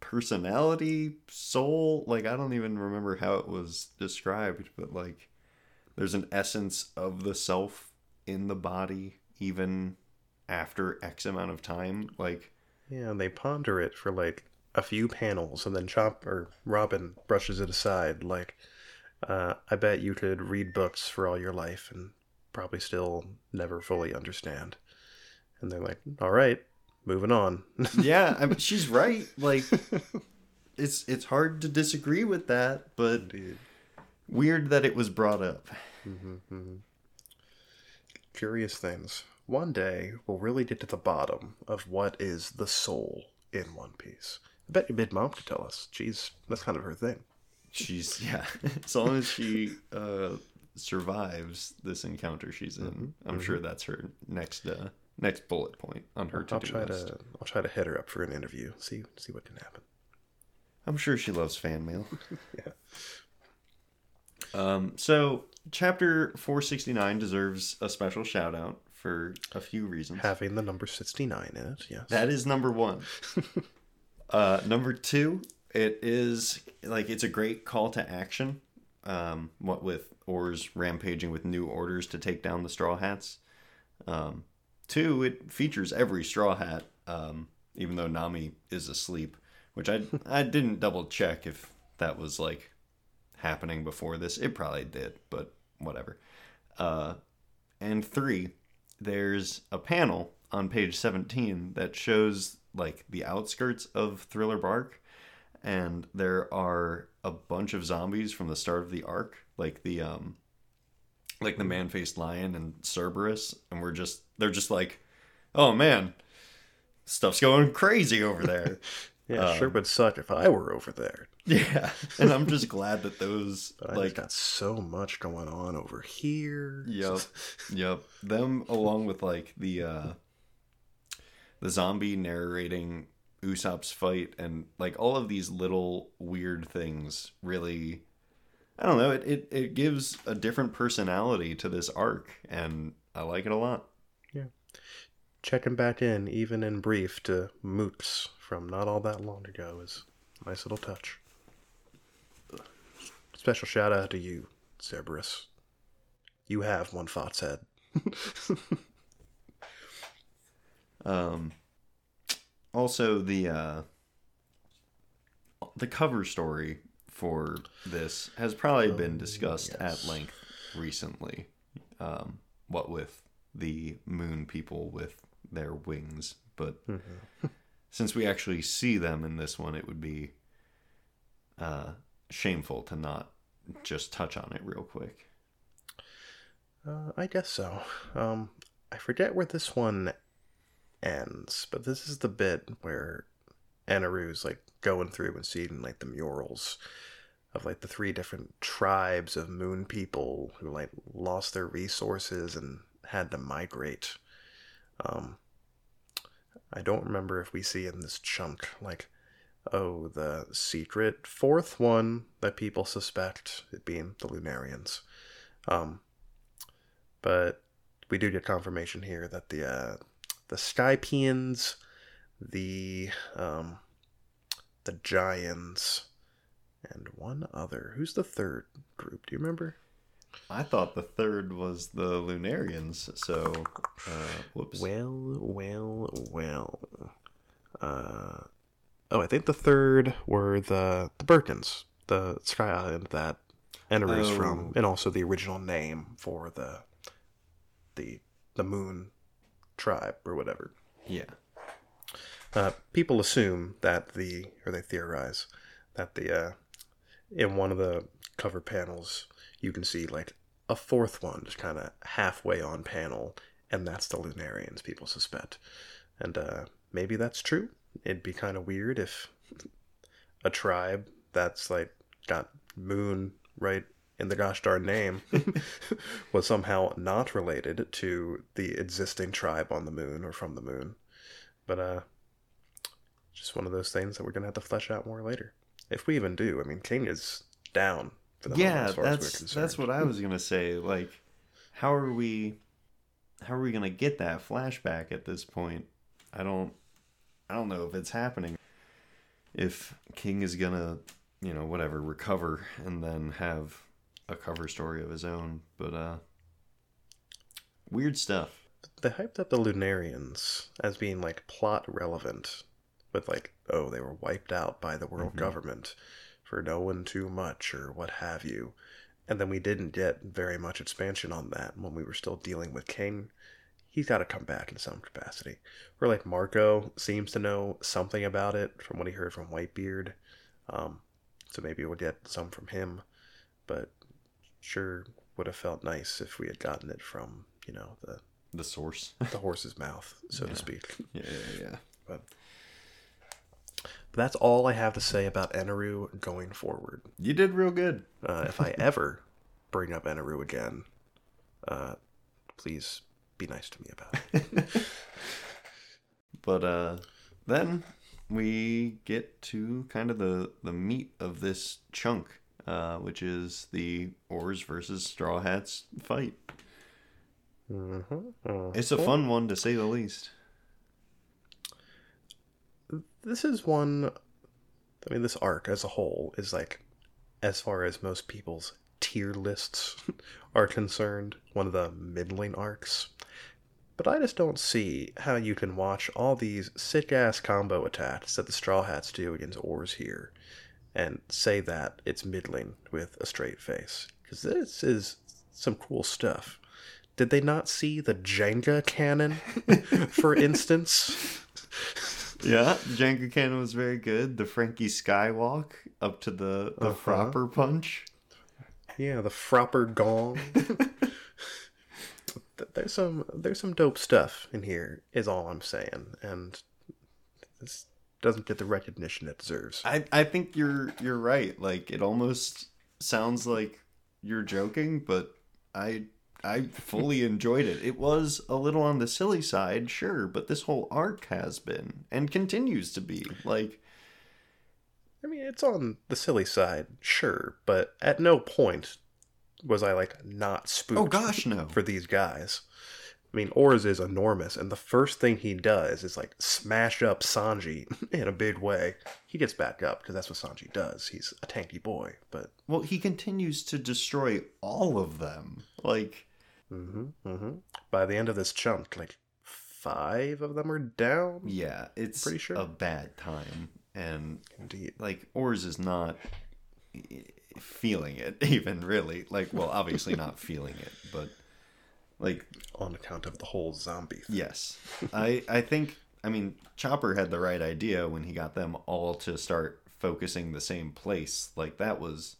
personality, soul. Like I don't even remember how it was described, but like there's an essence of the self in the body even after X amount of time. Like Yeah, and they ponder it for like a few panels, and then Chop or Robin brushes it aside. Like, uh, I bet you could read books for all your life and probably still never fully understand. And they're like, "All right, moving on." yeah, I mean, she's right. Like, it's it's hard to disagree with that, but Indeed. weird that it was brought up. Curious things. One day we'll really get to the bottom of what is the soul in One Piece. I bet your mid mom could tell us. Jeez, that's kind of her thing. She's yeah. As long as she uh, survives this encounter she's in, Mm-hmm. I'm sure that's her next uh, next bullet point on her to-do I'll try list. to I'll try to hit her up for an interview. See see what can happen. I'm sure she loves fan mail. Yeah. Um, so chapter 469 deserves a special shout out for a few reasons. Having the number sixty nine in it, yes. That is number one. uh, number two, it is like it's a great call to action. Um, what with Oars rampaging with new orders to take down the Straw Hats. Um, two, it features every Straw Hat Um, even though Nami is asleep, which I I didn't double check if that was like happening before this. It probably did, but whatever. Uh, and three, there's a panel on page 17 that shows like the outskirts of Thriller Bark, and there are a bunch of zombies from the start of the arc, like the um, like the man-faced lion and Cerberus, and we're just they're just like, oh man, stuff's going crazy over there. Yeah, sure would suck if I were over there. yeah, and I'm just glad that those like got so much going on over here. Yep. Yep. Them along with like the uh the zombie narrating Usopp's fight and like all of these little weird things really I don't know, it, it, it gives a different personality to this arc and I like it a lot. Checking back in, even in brief, to Mooks from not all that long ago is a nice little touch. Special shout out to you, Cerberus. You have one thought's head. Um also the uh the cover story for this has probably been discussed yes. at length recently. Um, what with the moon people with their wings, but since we actually see them in this one, it would be uh, shameful to not just touch on it real quick. Uh, I guess so. Um, I forget where this one ends, but this is the bit where Enaru's like going through and seeing like the murals of like the three different tribes of moon people who like lost their resources and had to migrate. Um, I don't remember if we see in this chunk like oh the secret fourth one that people suspect it being the Lunarians. Um, but we do get confirmation here that the uh, the Skypieans, the um, the Giants, and one other. Who's the third group? Do you remember? I thought the third was the Lunarians, so uh, whoops. Well, well, well. Uh, oh, I think the third were the the Birkans, the Sky Island that Enaru's Oh. from, and also the original name for the the the Moon tribe or whatever. Yeah. Uh, people assume that the, or they theorize that the, uh, in one of the cover panels, you can see like a fourth one just kind of halfway on panel, and that's the Lunarians, people suspect. And uh, maybe that's true. It'd be kind of weird if a tribe that's like got moon right in the gosh darn name was somehow not related to the existing tribe on the moon or from the moon. But uh just one of those things that we're gonna have to flesh out more later. If we even do. I mean King is down for the moment yeah as far as we're that's concerned. that's what i was gonna say like how are we how are we gonna get that flashback at this point i don't i don't know if it's happening if king is gonna you know whatever recover and then have a cover story of his own but uh weird stuff They hyped up the Lunarians as being like plot relevant with like, oh, they were wiped out by the world Mhm. government for knowing too much or what have you. And then we didn't get very much expansion on that when we were still dealing with King. He's got to come back in some capacity. Or like Marco seems to know something about it from what he heard from Whitebeard. Um, so maybe we'll get some from him. But sure would have felt nice if we had gotten it from, you know, the the source the horse's mouth, so Yeah. to speak. yeah yeah yeah But that's all I have to say about Enaru going forward. you did real good Uh, if I ever bring up Enaru again, uh, please be nice to me about it. But uh, then we get to kind of the the meat of this chunk, uh, which is the Oars versus Straw Hats fight. mm-hmm. It's a fun one to say the least. This is one. I mean, this arc as a whole is like, as far as most people's tier lists are concerned, one of the middling arcs. But I just don't see how you can watch all these sick ass combo attacks that the Straw Hats do against Oars here and say that it's middling with a straight face. Because this is some cool stuff. Did they not see the Jenga cannon, for instance? Yeah, Jenga Cannon was very good. The Franky Skywalk up to the the Uh-huh. Frapper punch. Yeah, the Fropper gong. There's some there's some dope stuff in here, is all I'm saying, and this doesn't get the recognition it deserves. I I think you're you're right. Like it almost sounds like you're joking, but I I fully enjoyed it. It was a little on the silly side, sure, but this whole arc has been and continues to be. Like I mean, it's on the silly side, sure, but at no point was I like not spooked. Oh gosh, no. for these guys. I mean, Oars is enormous, and the first thing he does is like smash up Sanji in a big way. He gets back up because that's what Sanji does. He's a tanky boy, but Well, he continues to destroy all of them. Like hmm hmm by the end of this chunk, like five of them are down. yeah, it's Pretty sure. a bad time and Indeed. like Oars is not feeling it even really. Like well, obviously not feeling it, but like On account of the whole zombie thing. Yes. I I think I mean Chopper had the right idea when he got them all to start focusing the same place. Like that was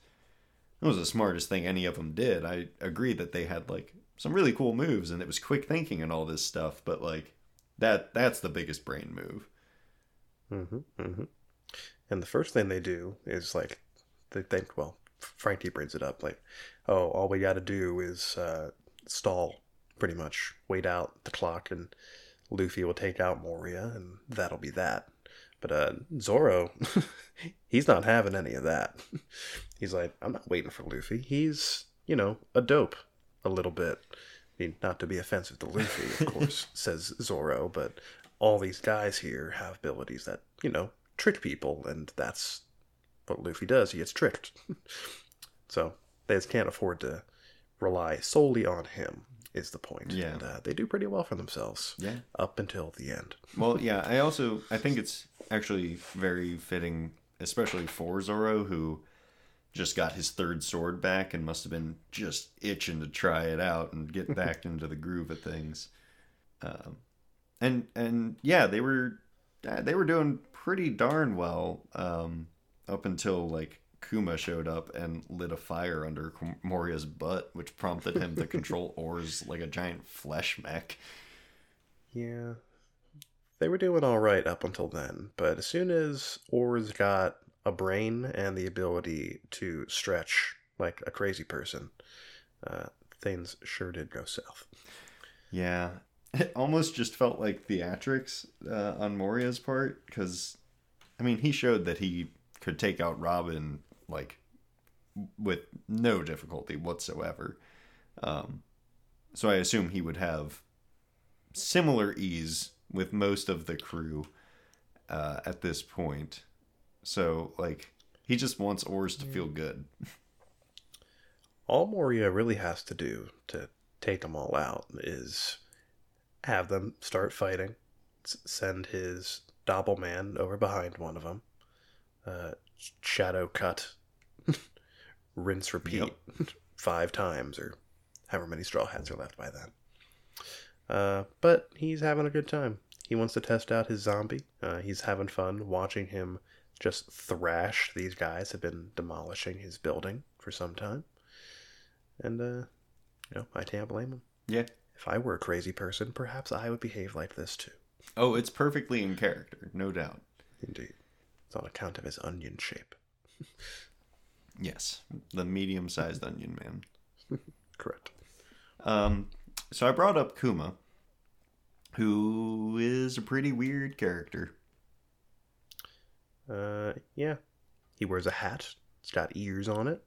that was the smartest thing any of them did. I agree that they had like some really cool moves and it was quick thinking and all this stuff, but like that that's the biggest brain move. hmm hmm And the first thing they do is like they think, well, Franky brings it up, like, oh, all we got to do is uh, stall, pretty much, wait out the clock, and Luffy will take out Moria, and that'll be that. But uh, Zoro, he's not having any of that. He's like, I'm not waiting for Luffy. He's, you know, a dope, a little bit. I mean, not to be offensive to Luffy, of course, says Zoro, but all these guys here have abilities that, you know, trick people, and that's what Luffy does. He gets tricked. so they just can't afford to rely solely on him, is the point. Yeah. And uh, they do pretty well for themselves Yeah. up until the end. Well, yeah, I also I think it's actually very fitting, especially for Zoro, who just got his third sword back and must have been just itching to try it out and get back into the groove of things. Um, and and yeah, they were uh, they were doing pretty darn well um, up until like Kuma showed up and lit a fire under Moria's butt, which prompted him to control oars like a giant flesh mech. Yeah. They were doing all right up until then, but as soon as Oars got a brain and the ability to stretch like a crazy person, uh, things sure did go south. Yeah, it almost just felt like theatrics uh, on Moria's part because, I mean, he showed that he could take out Robin like with no difficulty whatsoever. Um, so I assume he would have similar ease with most of the crew uh, at this point. So like he just wants Oars to feel good. All Moria really has to do to take them all out is have them start fighting, send his Doppelman over behind one of them, uh, shadow cut, rinse, repeat five times, or however many straw hats are left by then. Uh, but he's having a good time. He wants to test out his zombie. Uh, he's having fun watching him just thrash these guys have been demolishing his building for some time. And, uh, you know, I can't blame him. Yeah. If I were a crazy person, perhaps I would behave like this too. Oh, it's perfectly in character, no doubt. Indeed. It's on account of his onion shape. Yes, the medium-sized onion man. Correct. Um, so I brought up Kuma, who is a pretty weird character. Uh, yeah. He wears a hat. It's got ears on it.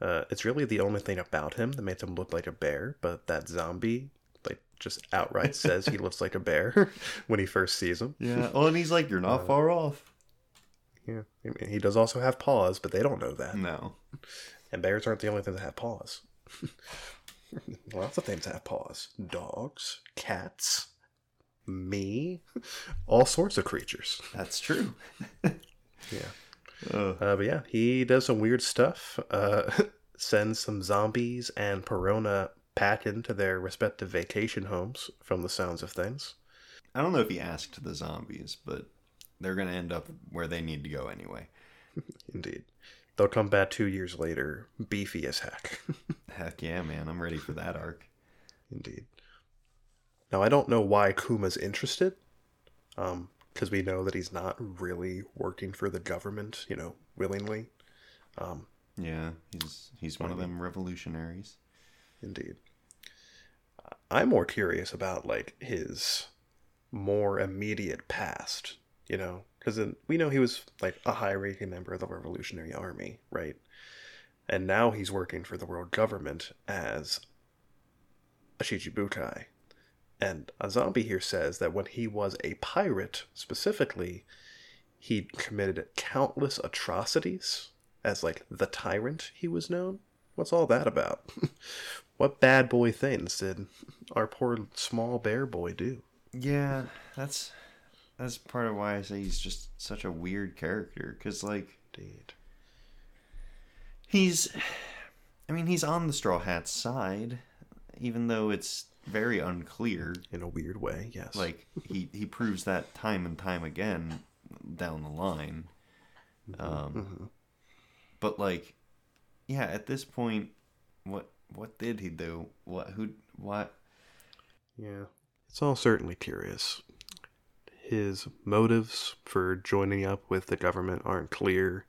Uh, it's really the only thing about him that makes him look like a bear, but that zombie, like, just outright says he looks like a bear when he first sees him. Yeah. Oh, and he's like, "You're not far off." Yeah. I mean, he does also have paws, but they don't know that. No. And bears aren't the only thing that have paws. Lots of things have paws. Dogs, cats, me, all sorts of creatures. That's true. Yeah. Uh, Uh, but yeah, he does some weird stuff. Uh, sends some zombies and Perona packing to their respective vacation homes, from the sounds of things. I don't know if he asked the zombies, but they're gonna end up where they need to go anyway. Indeed. They'll come back two years later, beefy as heck. Heck yeah, man! I'm ready for that arc. Indeed. Now, I don't know why Kuma's interested, um, because we know that he's not really working for the government, you know, willingly. Um, Yeah, he's he's one of them revolutionaries. Indeed. I'm more curious about like his more immediate past, you know, because we know he was like a high-ranking member of the Revolutionary Army, right? And now he's working for the world government as a Shichibukai. And a zombie here says that when he was a pirate, specifically, he committed countless atrocities as like the tyrant he was known. What's all that about? what bad boy things did our poor small bear boy do? Yeah, that's that's part of why I say he's just such a weird character. Cause like Indeed. he's, I mean, he's on the Straw Hat side, even though it's very unclear. In a weird way, yes. Like he he proves that time and time again down the line. Um, but like, yeah, at this point, what what did he do? What who what? Yeah. It's all certainly curious. His motives for joining up with the government aren't clear.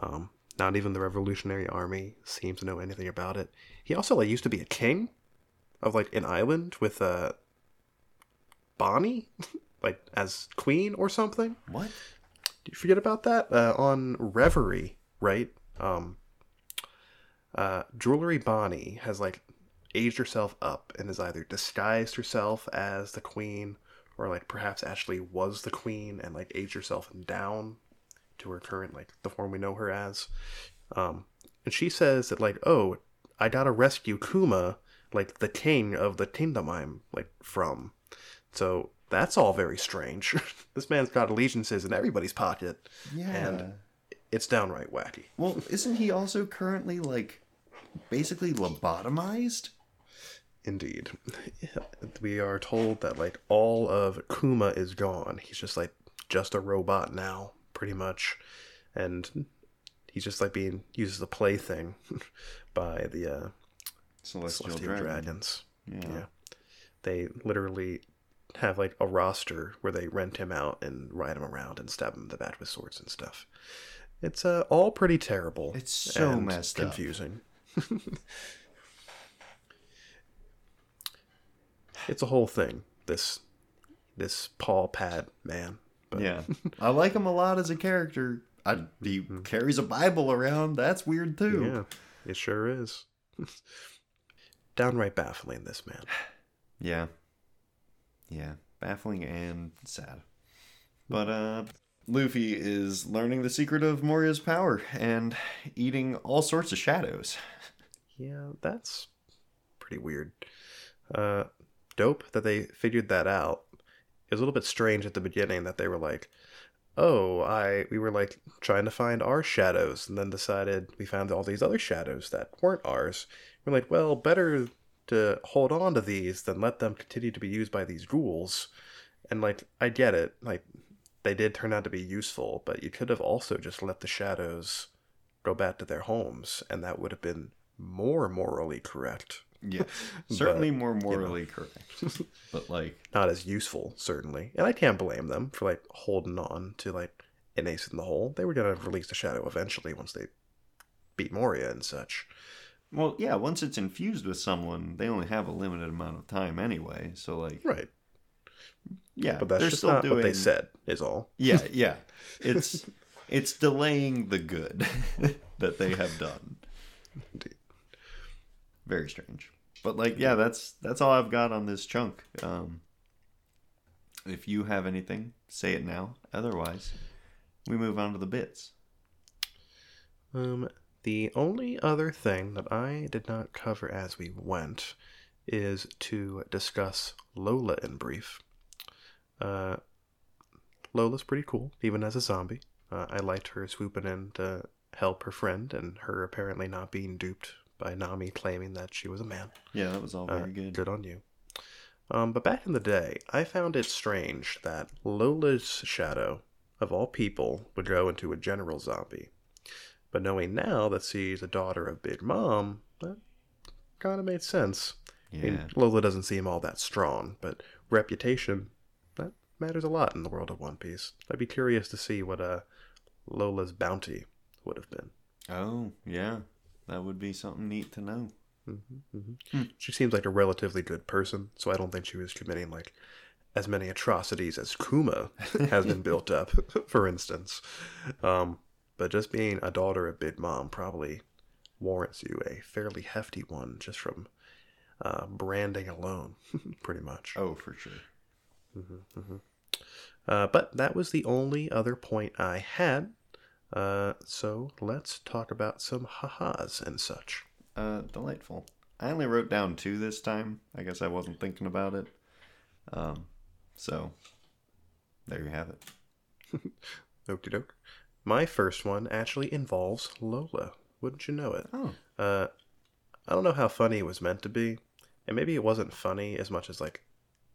Um, not even the Revolutionary Army seems to know anything about it. He also like used to be a king of like an island with uh Bonnie, like as queen or something. What? Do you forget about that? Uh, on Reverie, right? Um, uh, Jewelry Bonnie has like aged herself up and has either disguised herself as the queen or like perhaps actually was the queen and like aged herself down to her current like the form we know her as. Um, and she says that like, oh, I gotta rescue Kuma, like the king of the kingdom I'm like from. So that's all very strange. this man's got allegiances in everybody's pocket. Yeah. And it's downright wacky. Well, isn't he also currently like basically lobotomized? Indeed. We are told that like all of Kuma is gone. He's just like just a robot now, pretty much. And he's just like being used as a plaything by the uh, Celestial, Celestial Dragon. Dragons. Yeah. Yeah. They literally have like a roster where they rent him out and ride him around and stab him in the back with swords and stuff. It's uh, all pretty terrible. It's so messed up. confusing. it's a whole thing. This this Paul Pad man. But Yeah. I like him a lot as a character. I, he carries a Bible around. That's weird too. Mm-hmm. yeah, it sure is. Downright baffling, this man. Yeah. Yeah. Baffling and sad. But uh Luffy is learning the secret of Moria's power and eating all sorts of shadows. Yeah, that's pretty weird. Uh, dope that they figured that out. It was a little bit strange at the beginning that they were like, "Oh, I we were like trying to find our shadows, and then decided we found all these other shadows that weren't ours." We're like, "Well, better to hold on to these than let them continue to be used by these ghouls." And like, I get it. Like, they did turn out to be useful, but you could have also just let the shadows go back to their homes, and that would have been more morally correct. Yeah. Certainly But, more morally correct. But like Not as useful, certainly. And I can't blame them for like holding on to like an ace in the hole. They were gonna release the shadow eventually once they beat Moria and such. Well, yeah, once it's infused with someone, they only have a limited amount of time anyway. So like Right. yeah, But that's they're just still not doing what they said, is all. Yeah, yeah. It's it's delaying the good that they have done. Indeed. Very strange. But like yeah, that's that's all I've got on this chunk. Um if you have anything, say it now. Otherwise, we move on to the bits. Um The only other thing that I did not cover as we went is to discuss Lola in brief. Uh, Lola's pretty cool, even as a zombie. Uh, I liked her swooping in to help her friend and her apparently not being duped by Nami claiming that she was a man. Yeah, that was all Uh, very good. Good on you. Um, but back in the day, I found it strange that Lola's shadow, of all people, would go into a general zombie. But knowing now that she's a daughter of Big Mom, that kind of made sense. I mean, Yeah. Lola doesn't seem all that strong, but reputation, that matters a lot in the world of One Piece. I'd be curious to see what uh, Lola's bounty would have been. Oh, yeah. That would be something neat to know. She seems like a relatively good person, so I don't think she was committing like as many atrocities as Kuma has been built up, for instance. Um, but just being a daughter of Big Mom probably warrants you a fairly hefty one just from uh, branding alone, pretty much. Oh, for sure. Uh, but that was the only other point I had. Uh, so let's talk about some ha-has and such. Uh, delightful. I only wrote down two this time. I guess I wasn't thinking about it. Um, so there you have it. Okie doke. My first one actually involves Lola. Wouldn't you know it? Oh, Uh, I don't know how funny it was meant to be, and maybe it wasn't funny as much as like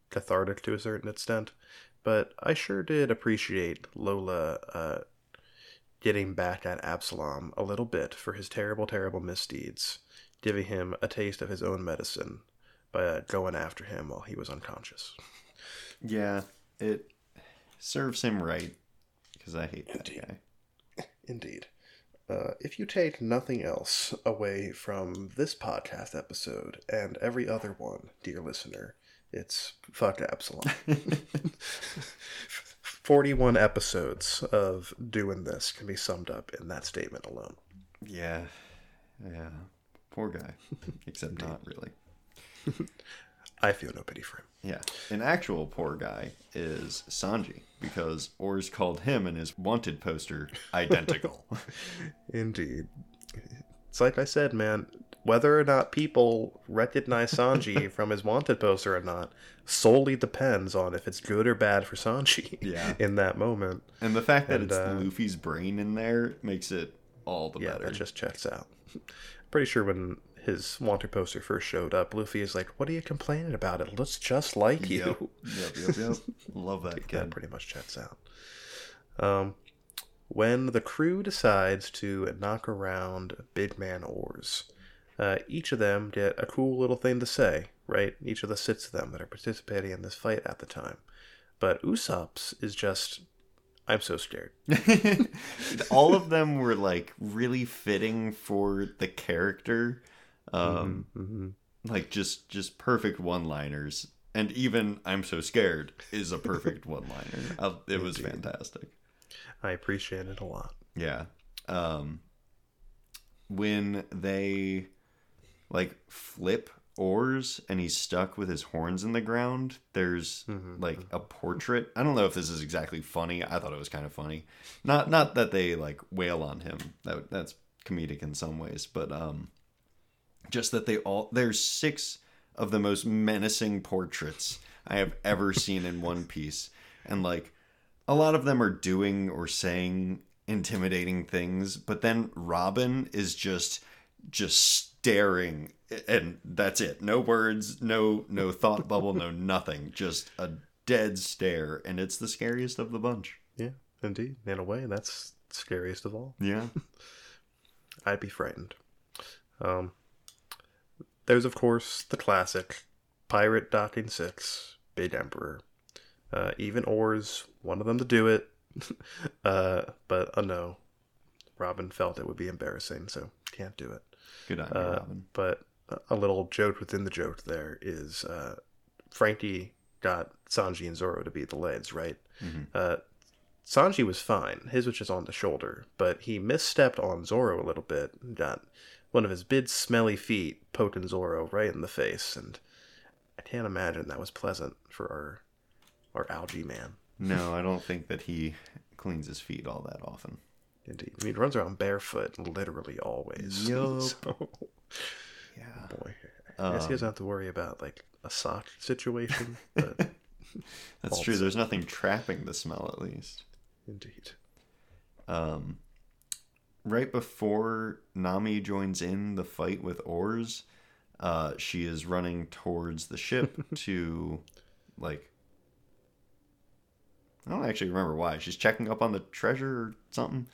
cathartic to a certain extent, but I sure did appreciate Lola uh, getting back at Absalom a little bit for his terrible, terrible misdeeds, giving him a taste of his own medicine by uh, going after him while he was unconscious. yeah. It serves him right because I hate that guy. Indeed. Uh, if you take nothing else away from this podcast episode and every other one, dear listener, it's fuck Absalom. 41 episodes of doing this can be summed up in that statement alone. Yeah. Yeah. Poor guy. Except not really. I feel no pity for him. Yeah. An actual poor guy is Sanji because Oars called him and his wanted poster identical. Indeed. It's like I said, man, whether or not people recognize Sanji from his wanted poster or not solely depends on if it's good or bad for Sanji Yeah. in that moment. and the fact that And, it's uh, Luffy's brain in there makes it all the Yeah, better. that just checks out. Pretty sure when his wanted poster first showed up, Luffy is like, What are you complaining about? It looks just like you. Yep. Yep. Yep. Love that that pretty much checks out. Um, when the crew decides to knock around Big Man Oars, uh, each of them get a cool little thing to say, right? Each of the six of them that are participating in this fight at the time. But Usopp's is just, I'm so scared. all of them were like really fitting for the character. Um, hmm like just just perfect one-liners. And even I'm so scared is a perfect one-liner. I- It was Indeed. fantastic. I appreciate it a lot. Yeah. Um when they like flip oars and he's stuck with his horns in the ground, there's Mhm. like a portrait. I don't know if this is exactly funny. I thought it was kind of funny. Not not that they like wail on him. That that's comedic in some ways, but um just that they all there's six of the most menacing portraits I have ever seen in one piece. And like a lot of them are doing or saying intimidating things, but then Robin is just just staring and that's it. No words, no no thought bubble, no nothing. Just a dead stare and it's the scariest of the bunch. Yeah, indeed. In a way, that's scariest of all. Yeah. I'd be frightened. Um, there's, of course, the classic Pirate Docking 6, Big Emperor. Uh, even Oars, one of them to do it. uh, but a no. Robin felt it would be embarrassing, so can't do it. Good on you, Uh, Robin. But a little joke within the joke there is uh, Franky got Sanji and Zoro to be the leads, right? Mhm. Uh, Sanji was fine. His was just on the shoulder, but he misstepped on Zoro a little bit and got one of his big smelly feet poking Zoro right in the face, and I can't imagine that was pleasant for our our algae man. No, I don't think that he cleans his feet all that often. Indeed. I mean, he runs around barefoot literally always. Yup. so, Yeah. boy. I guess he doesn't have to worry about like a sock situation, but That's true. There's nothing trapping the smell, at least. indeed. Um, right before Nami joins in the fight with Oars, uh, she is running towards the ship to, like, I don't actually remember why. She's checking up on the treasure or something.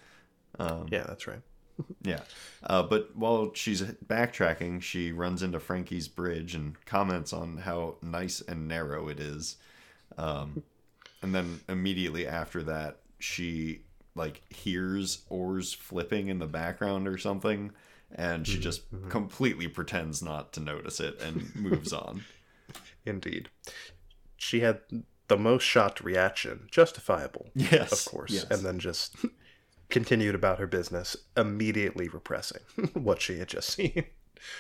Um, Yeah, that's right. yeah. Uh, but while she's backtracking, she runs into Franky's bridge and comments on how nice and narrow it is. Um, and then immediately after that, she like hears oars flipping in the background or something, and she just completely pretends not to notice it and moves on. Indeed. She had the most shocked reaction, justifiable, Yes, of course, yes. and then just continued about her business, immediately repressing what she had just seen.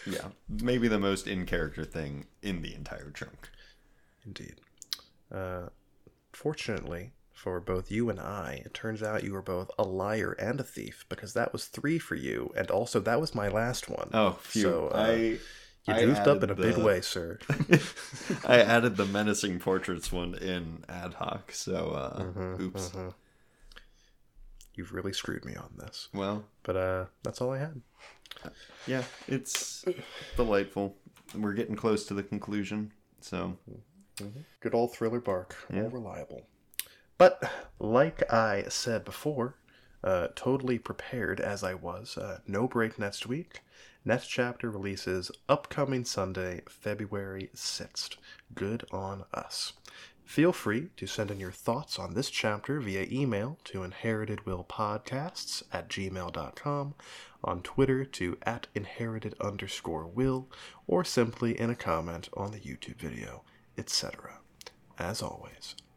Yeah, maybe the most in character thing in the entire chunk. Indeed. Uh, fortunately for both you and I, it turns out you were both a liar and a thief because that was three for you, and also that was my last one. Oh, phew. So, uh, I you I goofed up in a big way, sir. I added the menacing portraits one in ad hoc, so uh, Mm-hmm, oops. You've really screwed me on this. Well, But uh, that's all I had. yeah, it's delightful. We're getting close to the conclusion, so Good old thriller bark, Yeah. all reliable. But like I said before, uh, totally prepared as I was, uh, no break next week. Next chapter releases upcoming Sunday, February 6th. Good on us. Feel free to send in your thoughts on this chapter via email to inheritedwillpodcasts at gmail.com, on Twitter to at inherited underscore will, or simply in a comment on the YouTube video, etc. As always,